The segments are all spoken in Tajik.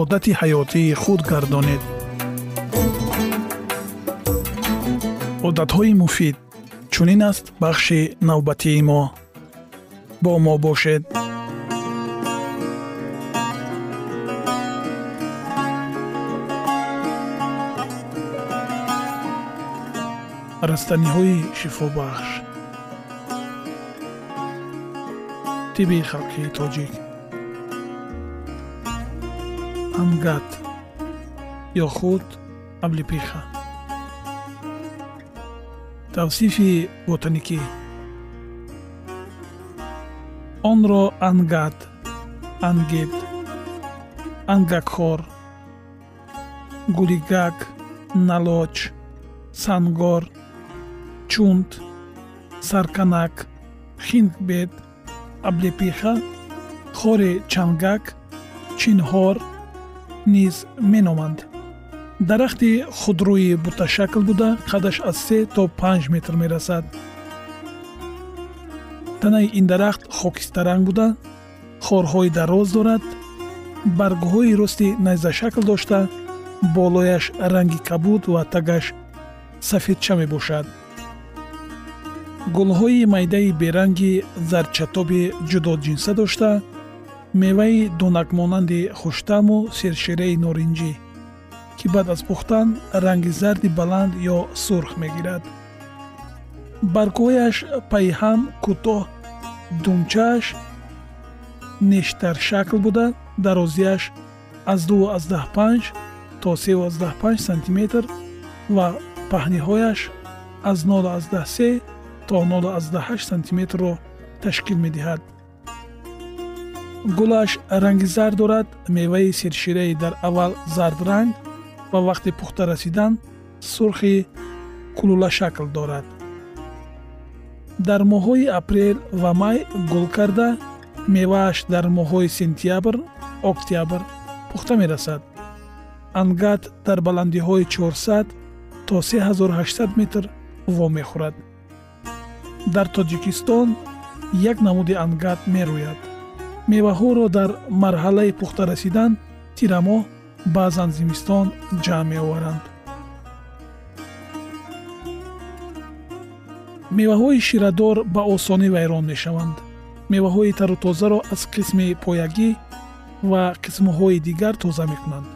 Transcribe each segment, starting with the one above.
одати ҳаётии худ гардонед. Одатҳои муфид чунин аст бахши навбатии мо. Бо мо бошед. Растаниҳои шифобахш. Тиби халқии тоҷик амгат ё худ аблипиха. Тавсифи ботаникӣ. Онро ангат ангид ангакхор гулигак налоч сангор чунт сарканак хингбед аблепиха хори чангак чинҳор низ меноманд. Дарахти худрӯи буташакл буда қадаш аз се то панҷ метр мерасад. Танаи ин дарахт хокистаранг буда хорҳои дароз дорад баргҳои рости найзашакл дошта болояш ранги кабуд ва тагаш сафедча мебошад. Гулҳои майдаи беранги зарчатоби ҷудоҷинса дошта меваи донакмонанди хуштаму сершираи норинҷӣ ки баъд аз пухтан ранги зарди баланд ё сурх мегирад. Баргҳояш пайҳам кӯтоҳ думчааш нештаршакл буда дарозияш аз 25 то 35 сантиметр ва паҳниҳояш аз 03 то 08 сантиметрро ташкил медиҳад гулаш ранги зард дорад меваи сершираи дар аввал зардранг ва вақти пухта расидан сурхи кулулашакл дорад. Дар моҳҳои апрел ва май гул карда мевааш дар моҳҳои сентябр октябр пухта мерасад. Ангат дар баландиҳои 400 то 3800 метр вомехӯрад. Дар тоҷикистон як намуди ангат мерӯяд меваҳоро дар марҳалаи пухта расидан тирамоҳ баъзан зимистон ҷамъ меоваранд. Меваҳои ширадор ба осонӣ вайрон мешаванд. Меваҳои тару тозаро аз қисми поягӣ ва қисмҳои дигар тоза мекунанд.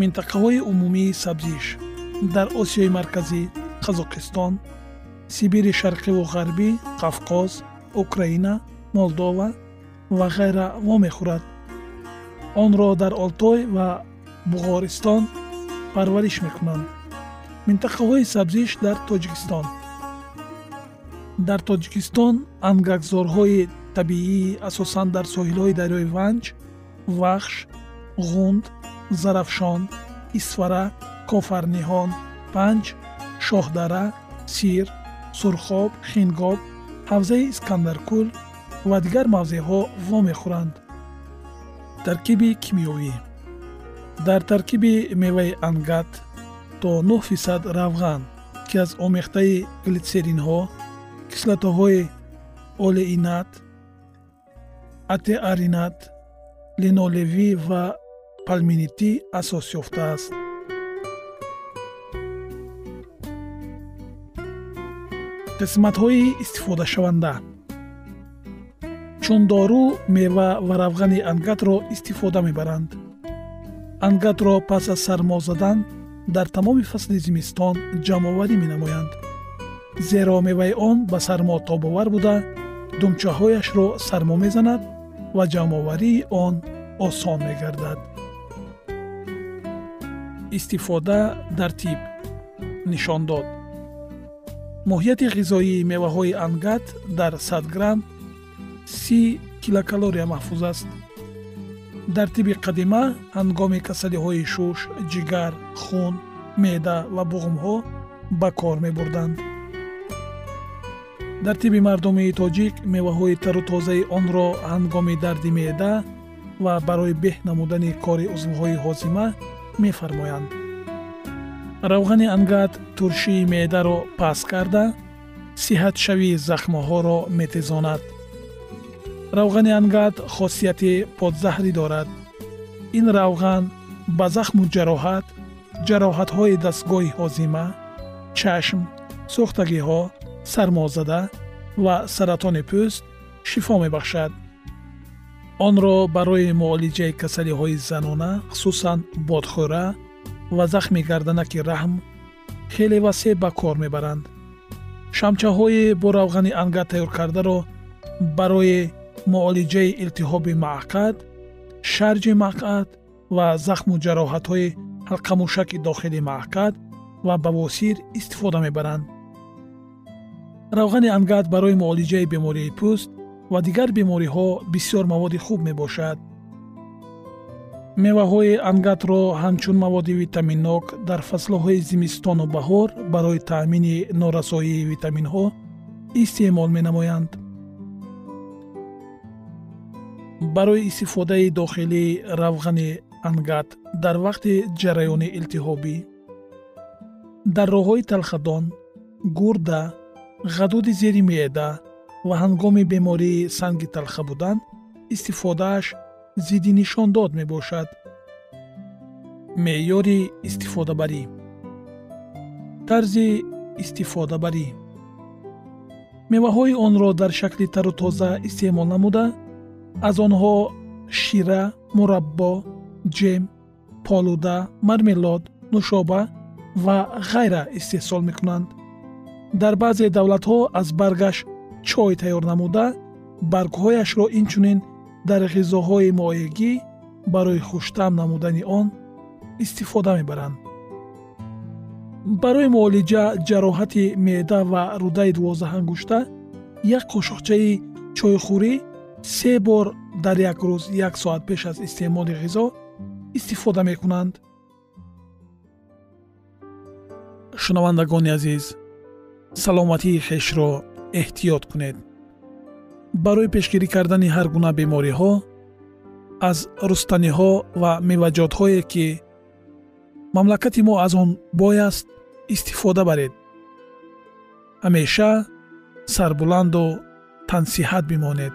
Минтақаҳои умумии сабзиш дар осиёи марказӣ қазоқистон сибири шарқиву ғарбӣ қавқоз украина молдова ва ғайра вомехӯрад онро дар олтой ва буғористон парвариш мекунанд минтақаҳои сабзиш дар тоҷикистон. Дар тоҷикистон ангакзорҳои табиӣ асосан дар соҳилҳои дарёи ванҷ вахш ғунд зарафшон исфара кофарниҳон панҷ шоҳдара сир сурхоб хингоб ҳавзаи искандаркул ва дигар мавзеъҳо вомехӯранд таркиби кимиёвӣ. Дар таркиби меваи ангат то 9 фисад равған ки аз омехтаи глитсеринҳо кислотаҳои олеинат атеаринат линолевӣ ва палминитӣ асос ёфтааст қисматҳои истифодашаванда чун дору мева ва равғани ангатро истифода мебаранд. Ангатро пас аз сармо задан дар тамоми фасли зимистон ҷамъоварӣ менамоянд. Зеро меваи он ба сармо тобовар буда думчаҳояшро сармо мезанад ва ҷамъоварии он осон мегардад. Истифода дар тиб. Нишон дод моҳияти ғизоии меваҳои ангат дар 100 грамм 30 килокалория маҳфуз аст. Дар тиби қадима ҳангоми касалиҳои шуш ҷигар хун меъда ва буғумҳо ба кор мебурданд. Дар тиби мардумии тоҷик меваҳои тару тозаи онро ҳангоми дарди меъда ва барои беҳ намудани кори узвҳои ҳозима мефармоянд. Равғани ангат туршии меъдаро паст карда сиҳатшавии захмҳоро метезонад равғани ангат хосияти подзаҳрӣ дорад. Ин равған ба захму ҷароҳат ҷароҳатҳои дастгоҳи ҳозима чашм сӯхтагиҳо сармозада ва саратони пӯст шифо мебахшад. Онро барои муолиҷаи касалиҳои занона хусусан бодхӯра ва захми гарданаки раҳм хеле васеъ ба кор мебаранд. Шамчаҳои бо равғани анга тайёркардаро барои муолиҷаи илтиҳоби маъқад шарҷи мақъад ва захму ҷароҳатҳои ҳалқамушаки дохили маъқад ва бавосир истифода мебаранд. равғани ангат барои муолиҷаи бемории пӯст ва дигар бемориҳо бисёр маводи хуб мебошад. меваҳои ангатро ҳамчун маводи витаминнок дар фаслҳои зимистону баҳор барои таъмини норасоии витаминҳо истеъмол менамоянд барои истифодаи дохилии равғани ангат дар вақти ҷараёни илтиҳобӣ. Дар роҳҳои талхадон гурда ғадуди зери меъда ва ҳангоми бемории санги талха будан истифодааш зидди нишондод мебошад. Меъёри истифодабарӣ. Тарзи истифодабарӣ. Меваҳои онро дар шакли тару тоза истеъмол намуда аз онҳо шира мураббо ҷем полуда мармелод нушоба ва ғайра истеҳсол мекунанд. Дар баъзе давлатҳо аз баргаш чой тайёр намуда баргҳояшро инчунин дар ғизоҳои моегӣ барои хуштам намудани он истифода мебаранд. Барои муолиҷа ҷароҳати меъда ва рудаи дувоздаҳангушта як қошуқчаи чойхӯрӣ се бор дар як рӯз як соат пеш аз истеъмоли ғизо истифода мекунанд. Шунавандагони азиз саломатии хешро эҳтиёт кунед. Барои пешгирӣ кардани ҳар гуна бемориҳо аз рустаниҳо ва меваҷотҳое ки мамлакати мо аз он бой аст истифода баред. Ҳамеша сарбуланду тансиҳат бимонед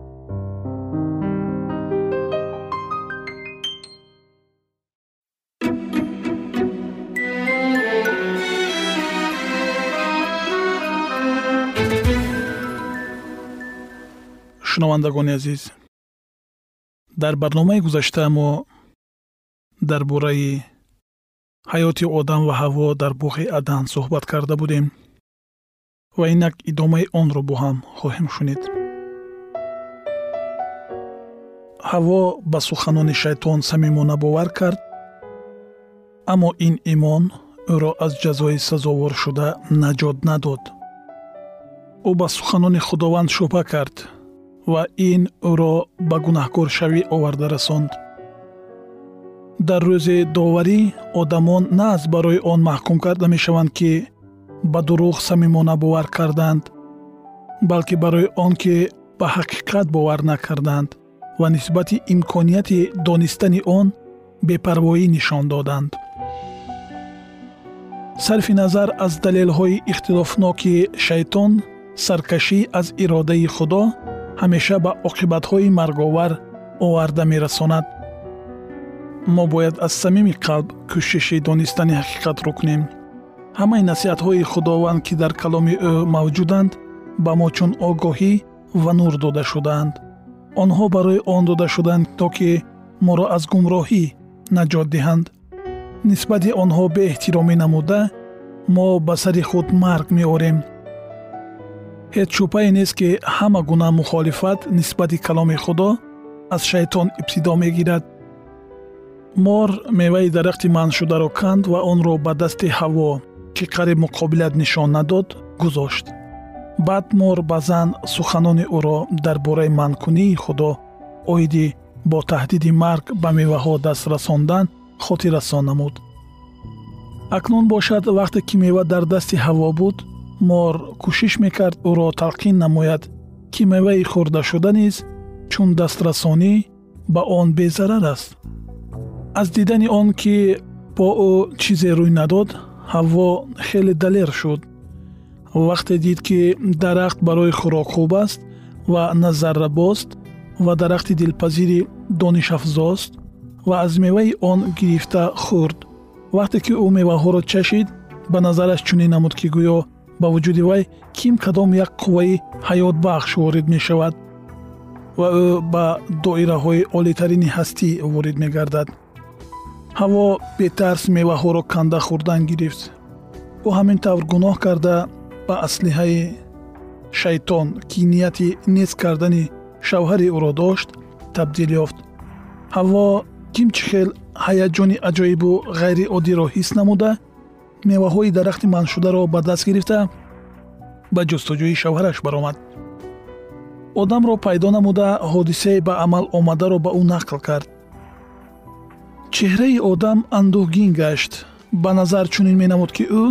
шунавандагони азиз. Дар барномаи гузашта мо дар бораи ҳаёти одам ва ҳаво дар буғи адан суҳбат карда будем ва инак идомаи онро бо ҳам хоҳем шунид. Ҳаво ба суханони шайтон самимона бовар кард аммо ин имон ӯро аз ҷазои сазовор шуда наҷот надод. Ӯ ба суханони худованд шубҳа кард ва ин ӯро ба гунаҳкоршавӣ оварда расонд. Дар рӯзи доварӣ одамон на аз барои он маҳкум карда мешаванд ки ба дурӯғ самимона бовар карданд балки барои он ки ба ҳақиқат бовар накарданд ва нисбати имконияти донистани он бепарвоӣ нишон доданд. Сарфи назар аз далелҳои ихтилофноки шайтон саркашӣ аз иродаи худо ҳамеша ба оқибатҳои марговар оварда мерасонад. Мо бояд аз самими қалб кӯшиши донистани ҳақиқатро кунем. Ҳамаи насиҳатҳои худованд ки дар каломи ӯ мавҷуданд ба мо чун огоҳӣ ва нур дода шудаанд онҳо барои он дода шуданд то ки моро аз гумроҳӣ наҷот диҳанд. Нисбати онҳо беэҳтиромӣ намуда мо ба сари худ марг меорем ҳеҷ шубҳае нест ки ҳама гуна мухолифат нисбати каломи худо аз шайтон ибтидо мегирад. Мор меваи дарахти манъшударо канд ва онро ба дасти ҳаво ки қариб муқобилат нишон надод гузошт. Баъд мор ба зан суханони ӯро дар бораи манъкунии худо оиди бо таҳдиди марг ба меваҳо даст расондан хотиррасон намуд. Акнун бошад вақте ки мева дар дасти ҳаво буд мор кӯшиш мекард ӯро талқин намояд ки меваи хӯрдашуда низ чун дастрасонӣ ба он безарар аст. Аз дидани он ки бо ӯ чизе рӯй надод ҳаво хеле далер шуд. Вақте дид ки дарахт барои хӯрок хуб аст ва назаррабост ва дарахти дилпазири донишафзост ва аз меваи он гирифта хӯрд. Вақте ки ӯ меваҳоро чашид ба назараш чунин намуд ки гӯё ба вуҷуди вай ким кадом як қувваи ҳаётбахш ворид мешавад ва ӯ ба доираҳои олитарини ҳастӣ ворид мегардад. ҳаво бетарс меваҳоро канда хӯрдан гирифт. Ӯ ҳамин тавр гуноҳ карда ба аслиҳаи шайтон ки нияти нест кардани шавҳари ӯро дошт табдил ёфт. ҳаво кимчи хел ҳаяҷони аҷоибу ғайриоддиро ҳис намуда меваҳои дарахти манъшударо ба даст гирифта ба ҷустуҷӯи шавҳараш баромад. Одамро пайдо намуда ҳодисае ба амал омадаро ба ӯ нақл кард. Чеҳраи одам андӯҳгин гашт. Ба назар чунин менамуд ки ӯ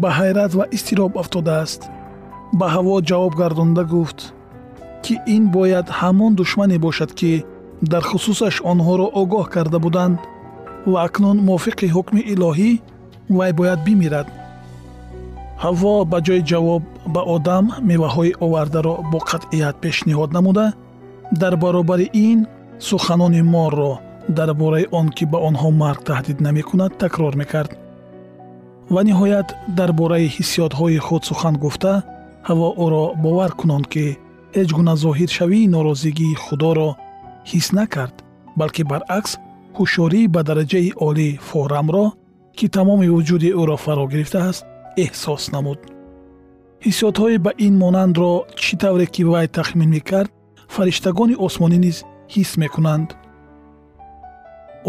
ба ҳайрат ва изтироб афтодааст. Ба ҳаво ҷавоб гардонда гуфт ки ин бояд ҳамон душмане бошад ки дар хусусаш онҳоро огоҳ карда буданд ва акнун мувофиқи ҳукми илоҳӣ вай бояд бимирад. Ҳаво ба ҷои ҷавоб ба одам меваҳои овардаро бо қатъият пешниҳод намуда дар баробари ин суханони морро дар бораи он ки ба онҳо марг таҳдид намекунад такрор мекард. Ва ниҳоят дар бораи ҳиссиётҳои худ сухан гуфта ҳаво ӯро бовар кунонд ки ҳеҷ гуна зоҳиршавии норозигии худоро ҳис накард балки баръакс ҳушёрии ба дараҷаи олӣ форамро ки тамоми вуҷуди ӯро фаро гирифтааст эҳсос намуд. ҳиссиётҳои ба ин монандро чӣ тавре ки вай тахмин мекард фариштагони осмонӣ низ ҳис мекунанд.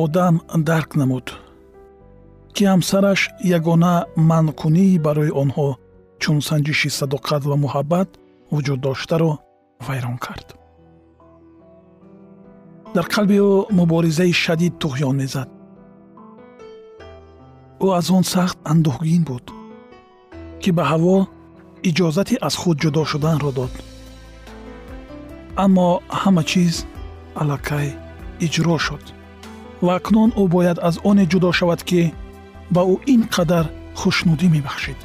одам дарк намуд ки ҳамсараш ягона манъкунии барои онҳо чун санҷиши садоқат ва муҳаббат вуҷуд доштаро вайрон кард. дар қалби ӯ муборизаи шадид туғён мезад ӯ аз он сахт андӯҳгин буд ки ба ҳаво иҷозати аз худ ҷудо шуданро дод. Аммо ҳама чиз аллакай иҷро шуд. Ва акнун ӯ бояд аз оне ҷудо шавад ки ба ӯ ин қадар хушнудӣ мебахшид.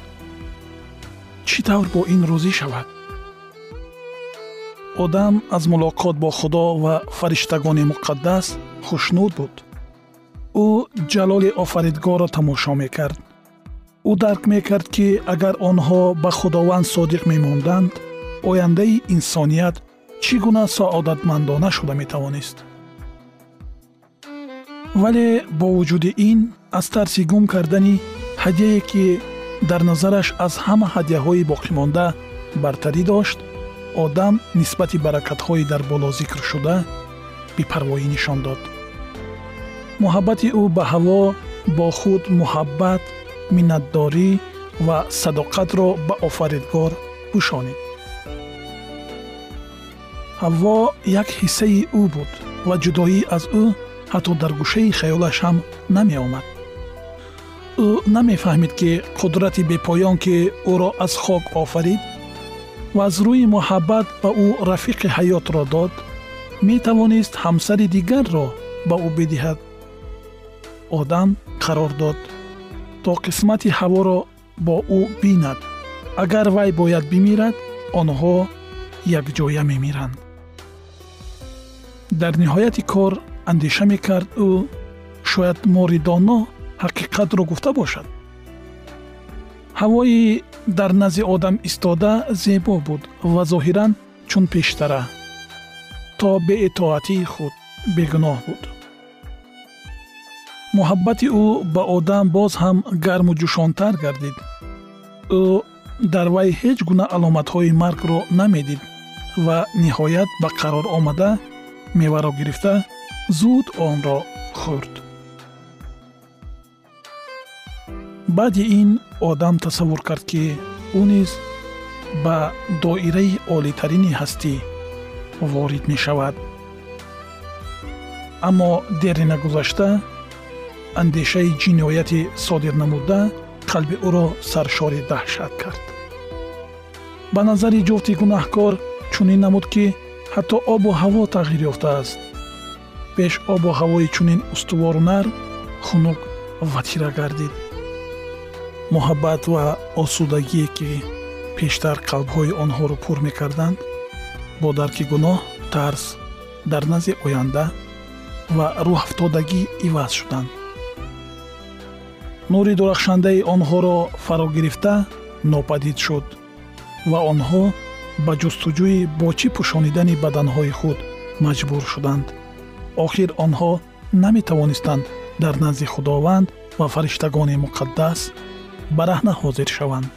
Чӣ тавр бо ин розӣ шавад? Одам аз мулоқот бо худо ва фариштагони муқаддас хушнуд буд ӯ ҷалоли офаридгорро тамошо мекард. ӯ дарк мекард ки агар онҳо ба худованд содиқ мемонданд ояндаи инсоният чӣ гуна саодатмандона шуда метавонист. Вале бо вуҷуди ин аз тарси гум кардани ҳадияе ки дар назараш аз ҳама ҳадияҳои боқимонда бартарӣ дошт одам нисбати баракатҳои дар боло зикршуда бепарвоӣ нишон дод муҳаббати ӯ ба ҳаво бо худ муҳаббат миннатдорӣ ва садоқатро ба офаридгор пӯшонид ҳавво як ҳиссаи ӯ буд ва ҷудоӣ аз ӯ ҳатто дар гӯшаи хаёлаш ҳам намеомад. ӯ намефаҳмид ки қудрати бепоён ки ӯро аз хок офарид ва аз рӯи муҳаббат ба ӯ рафиқи ҳаётро дод метавонист ҳамсари дигарро ба ӯ бидиҳад одам қарор дод то қисмати ҳаворо бо ӯ бинад. Агар вай бояд бимирад онҳо якҷоя мемиранд. Дар ниҳояти кор андеша мекард ӯ шояд моридоно ҳақиқатро гуфта бошад. Ҳавои дар назди одам истода зебо буд ва зоҳиран чун пештара то беитоатии худ бегуноҳ буд муҳаббати ӯ ба одам боз ҳам гарму ҷӯшонтар гардид. Ӯ дар вай ҳеҷ гуна аломатҳои маргро намедид ва ниҳоят ба қарор омада меваро гирифта зуд онро хӯрд. Баъди ин одам тасаввур кард ки ӯ низ ба доираи олитарини ҳастӣ ворид мешавад. Аммо дери нагузашта андешаи ҷинояти содир намуда қалби ӯро саршори даҳшат кард. Ба назари ҷуфти гунаҳкор чунин намуд ки ҳатто обу ҳаво тағйир ёфтааст. Пеш обу ҳавои чунин устувору нарм хунук ва тира гардид. Муҳаббат ва осудагие ки пештар қалбҳои онҳоро пур мекарданд бо дарки гуноҳ тарс дар назди оянда ва рӯҳафтодагӣ иваз шуданд нури дурахшандаи онҳоро фаро гирифта нопадид шуд ва онҳо ба ҷустуҷӯи бо чӣ пӯшонидани баданҳои худ маҷбур шуданд. Охир онҳо наметавонистанд дар назди худованд ва фариштагони муқаддас бараҳна ҳозир шаванд.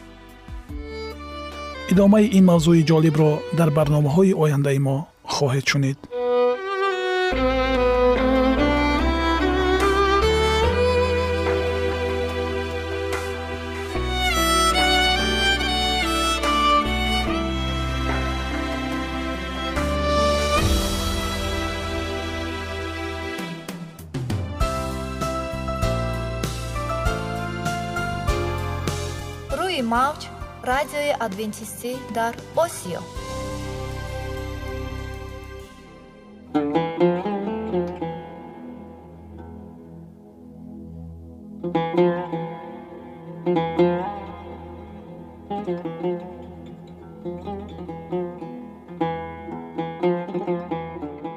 Идомаи ин мавзӯи ҷолибро дар барномаҳои ояндаи мо хоҳед шунид радиои адвентистӣ дар осиё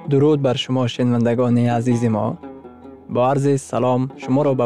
дуруд бар шумо шинавандагони азизи мо бо арзи салом шуморо ба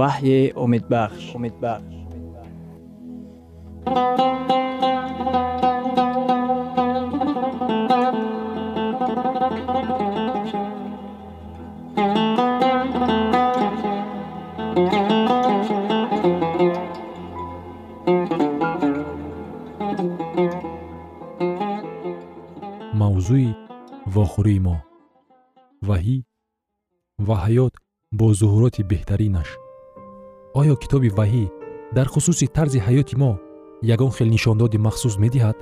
ваҳйи умедбахш умедбахш мавзӯи вохӯрии мо. Ваҳӣ ва ҳаёт бо зуҳуроти беҳтаринаш оё китоби ваҳӣ дар хусуси тарзи ҳаёти мо ягон хел нишондоди махсус медиҳад?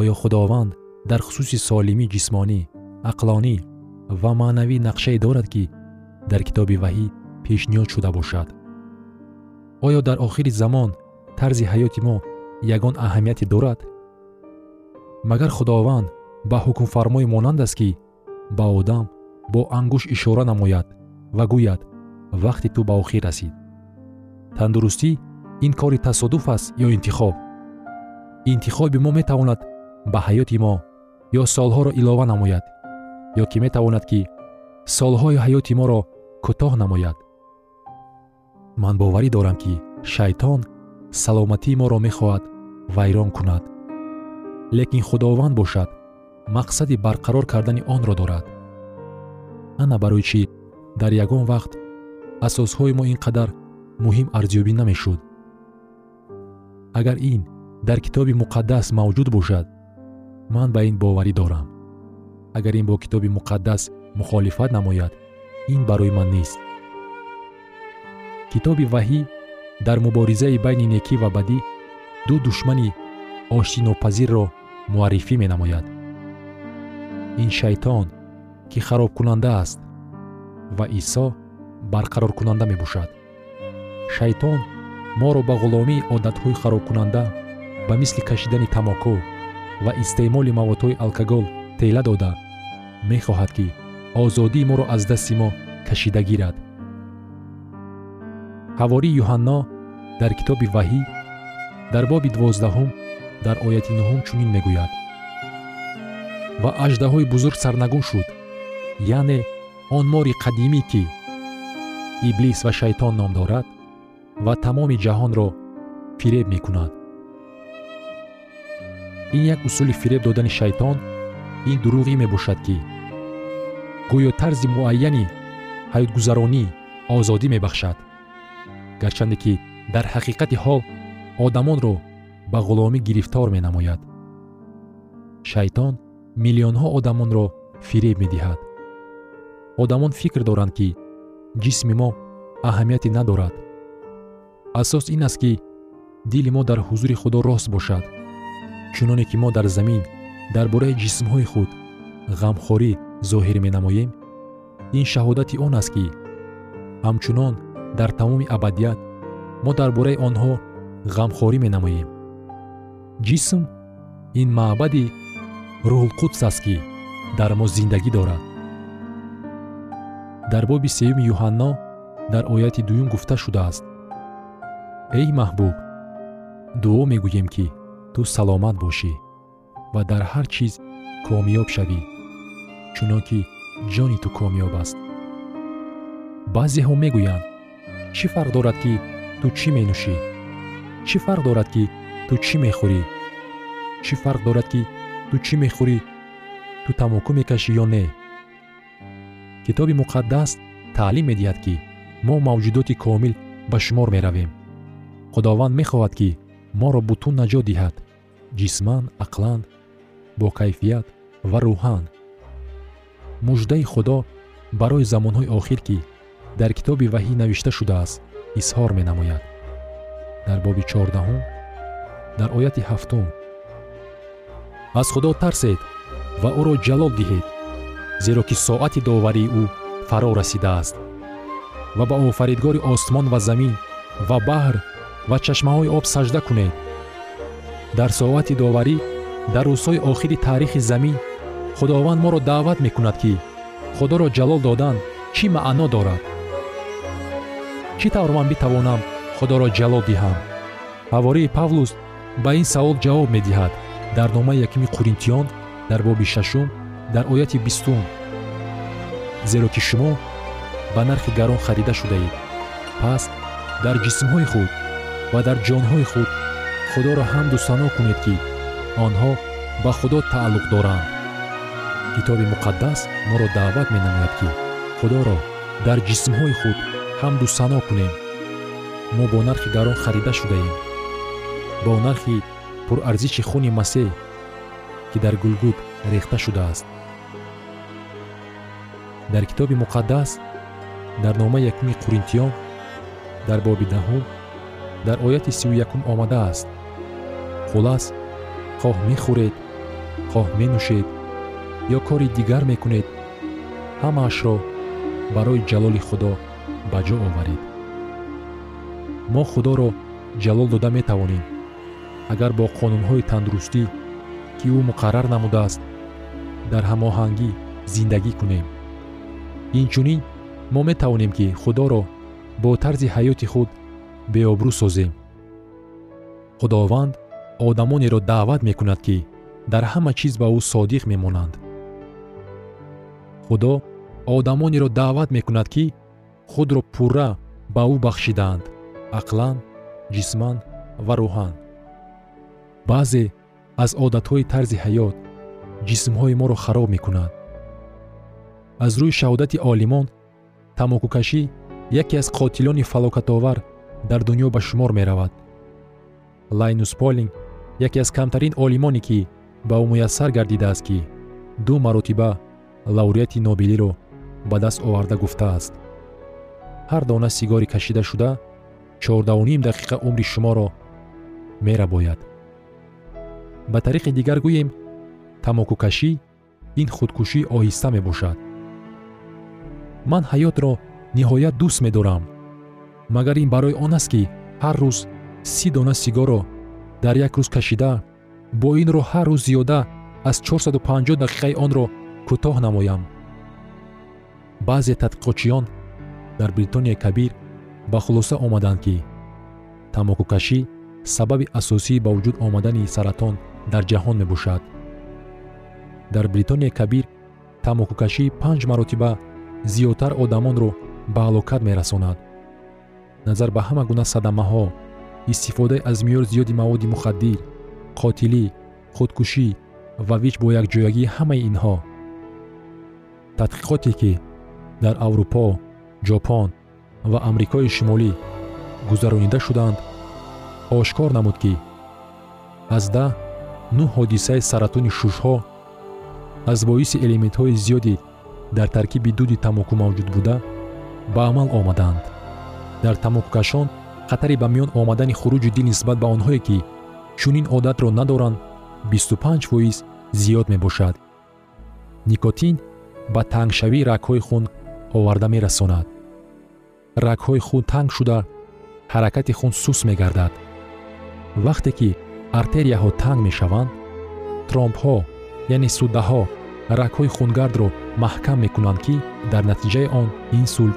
Оё худованд дар хусуси солимӣ ҷисмонӣ ақлонӣ ва маънавӣ нақшае дорад ки дар китоби ваҳӣ пешниҳод шуда бошад оё дар охири замон тарзи ҳаёти мо ягон аҳамияте дорад? Магар худованд ба ҳукмфармои монанд аст ки ба одам бо ангуш ишора намояд ва гӯяд вақти ту ба охир расид тандурустӣ ин кори тасодуф аст ё интихоб? Интихоби мо метавонад ба ҳаёти мо ё солҳоро илова намояд ё ки метавонад ки солҳои ҳаёти моро кӯтоҳ намояд? Ман боварӣ дорам ки шайтон саломатии моро мехоҳад вайрон кунад. Лекин худованд бошад мақсади барқарор кардани онро дорад. Ана барои чӣ дар ягон вақт асосҳои мо ин қадар муҳим арзёбӣ намешуд. Агар ин дар китоби муқаддас мавҷуд бошад ман ба ин боварӣ дорам. Агар ин бо китоби муқаддас мухолифат намояд ин барои ман нест. Китоби ваҳӣ дар муборизаи байни некӣ ва бадӣ ду душмани оштинопазирро муаррифӣ менамояд. Ин шайтон ки харобкунанда аст ва исо барқароркунанда мебошад шайтон моро ба ғуломии одатҳои харобкунанда ба мисли кашидани тамоку ва истеъмоли маводҳои алкогол тела дода мехоҳад ки озодии моро аз дасти мо кашида гирад. Ҳавории юҳанно дар китоби ваҳӣ дар боби дувоздаҳум дар ояти нуҳум чунин мегӯяд. Ва аждаҳои бузург сарнагун шуд яъне он мори қадимӣ ки иблис ва шайтон ном дорад ва тамоми ҷаҳонро фиреб мекунад. Ин як усули фиреб додани шайтон ин дурӯғӣ мебошад ки гӯё тарзи муайяни ҳаётгузаронӣ озодӣ мебахшад гарчанде ки дар ҳақиқати ҳол одамонро ба ғуломӣ гирифтор менамояд. Шайтон миллионҳо одамонро фиреб медиҳад. Одамон фикр доранд ки ҷисми мо аҳамияте надорад асос ин аст ки дили мо дар ҳузури худо рост бошад. Чуноне ки мо дар замин дар бораи ҷисмҳои худ ғамхорӣ зоҳир менамоем ин шаҳодати он аст ки ҳамчунон дар тамоми абадият мо дар бораи онҳо ғамхорӣ менамоем. Ҷисм ин маъбади рӯҳулқудс аст ки дар мо зиндагӣ дорад. Дар боби сеюми юҳанно дар ояти дуюм гуфта шудааст эй маҳбуб дуо мегӯем ки ту саломат бошӣ ва дар ҳар чиз комёб шавӣ чунон ки ҷони ту комёб аст баъзеҳо мегӯянд чӣ фарқ дорад ки ту чӣ менӯшӣ чӣ фарқ дорад ки ту чӣ мехӯрӣ чӣ фарқ дорад ки ту чӣ мехӯрӣ ту тамоку мекашӣ ё не китоби муқаддас таълим медиҳад ки мо мавҷудоти комил ба шумор меравем худованд мехоҳад ки моро бутун наҷот диҳад. Ҷисман ақлан бокайфият ва рӯҳан муждаи худо барои замонҳои охир ки дар китоби ваҳӣ навишта шудааст изҳор менамояд. Дар боби чордаҳум дар ояти ҳафтум. Аз худо тарсед ва ӯро ҷалол диҳед зеро ки соати доварии ӯ фаро расидааст. Ва ба офаридгори осмон ва замин ва баҳр ва чашмаҳои об сажда кунед. Дар соати доварӣ дар рӯзҳои охири таърихи замин худованд моро даъват мекунад ки худоро ҷалол додан чӣ маъно дорад? Чӣ тавр ман битавонам худоро ҷалол диҳам? Ҳавории павлус ба ин савол ҷавоб медиҳад дар номаи якими қуринтиён дар боби шашум дар ояти бистум. Зеро ки шумо ба нархи гарон харида шудаед. Пас дар ҷисмҳои худ ва дар ҷонҳои худ худоро ҳамду сано кунед ки онҳо ба худо тааллуқ доранд. Китоби муқаддас моро даъват менамояд ки худоро дар ҷисмҳои худ ҳамду сано кунем. Мо бо нархи гарон харида шудаем. Бо нархи пурарзиши хуни масеҳ ки дар гулгут рехта шудааст. Дар китоби муқаддас дар номаи якуми қуринтиён дар боби даҳум дар ояти сию якум омадааст. Хулас хоҳ мехӯред хоҳ менӯшед ё кори дигар мекунед ҳамаашро барои ҷалоли худо ба ҷо оваред. Мо худоро ҷалол дода метавонем. Агар бо қонунҳои тандурустӣ ки ӯ муқаррар намудааст дар ҳамоҳангӣ зиндагӣ кунем. Инчунин мо метавонем ки худоро бо тарзи ҳаёти худ беобрӯ созем. Худованд одамонеро даъват мекунад ки дар ҳама чиз ба ӯ содиқ мемонанд. Худо одамонеро даъват мекунад ки худро пурра ба ӯ бахшидаанд ақлан ҷисман ва рӯҳан баъзе аз одатҳои тарзи ҳаёт ҷисмҳои моро хароб мекунад. Аз рӯи шаҳодати олимон тамокукашӣ яке аз қотилони фалокатовар дар дунё ба шумор меравад. Лайнус полинг яке аз камтарин олимоне ки ба ӯ муяссар гардидааст ки ду маротиба лавреати нобелиро ба даст оварда гуфтааст. Ҳар дона сигори кашидашуда чордауним дақиқа умри шуморо мерабояд. Ба тариқи дигар гӯем тамокукашӣ ин худкушӣ оҳиста мебошад. Ман ҳаётро ниҳоят дӯст медорам магар ин барои он аст ки ҳар рӯз си дона сигорро дар як рӯз кашида бо ин роҳ ҳар рӯз зиёда аз 450 дақиқаи онро кӯтоҳ намоям. Баъзе тадқиқотчиён дар бритонияи кабир ба хулоса омаданд ки тамокукашӣ сабаби асосии ба вуҷуд омадани саратон дар ҷаҳон мебошад. Дар бритонияи кабир тамокукашӣ панҷ маротиба зиёдтар одамонро ба ҳалокат мерасонад назар ба ҳама гуна садамаҳо истифода аз меъёр зиёди маводи мухаддир қотилӣ худкушӣ ва вич бо якҷоягии ҳамаи инҳо. Тадқиқоте ки дар аврупо ҷопон ва амрикои шимолӣ гузаронида шуданд ошкор намуд ки аз да нӯ ҳодисаи саратони шушҳо аз боиси элементҳои зиёде дар таркиби дуди тамоку мавҷуд буда ба амал омаданд дар тамокукашон хатари ба миён омадани хуруҷи дил нисбат ба онҳое ки чунин одатро надоранд 25 фоиз зиёд мебошад. никотин ба тангшавии рагҳои хун оварда мерасонад. рагҳои хун танг шуда ҳаракати хун сус мегардад. вақте ки артерияҳо танг мешаванд тромбҳо яъне суддаҳо рагҳои хунгардро маҳкам мекунанд ки дар натиҷаи он инсулт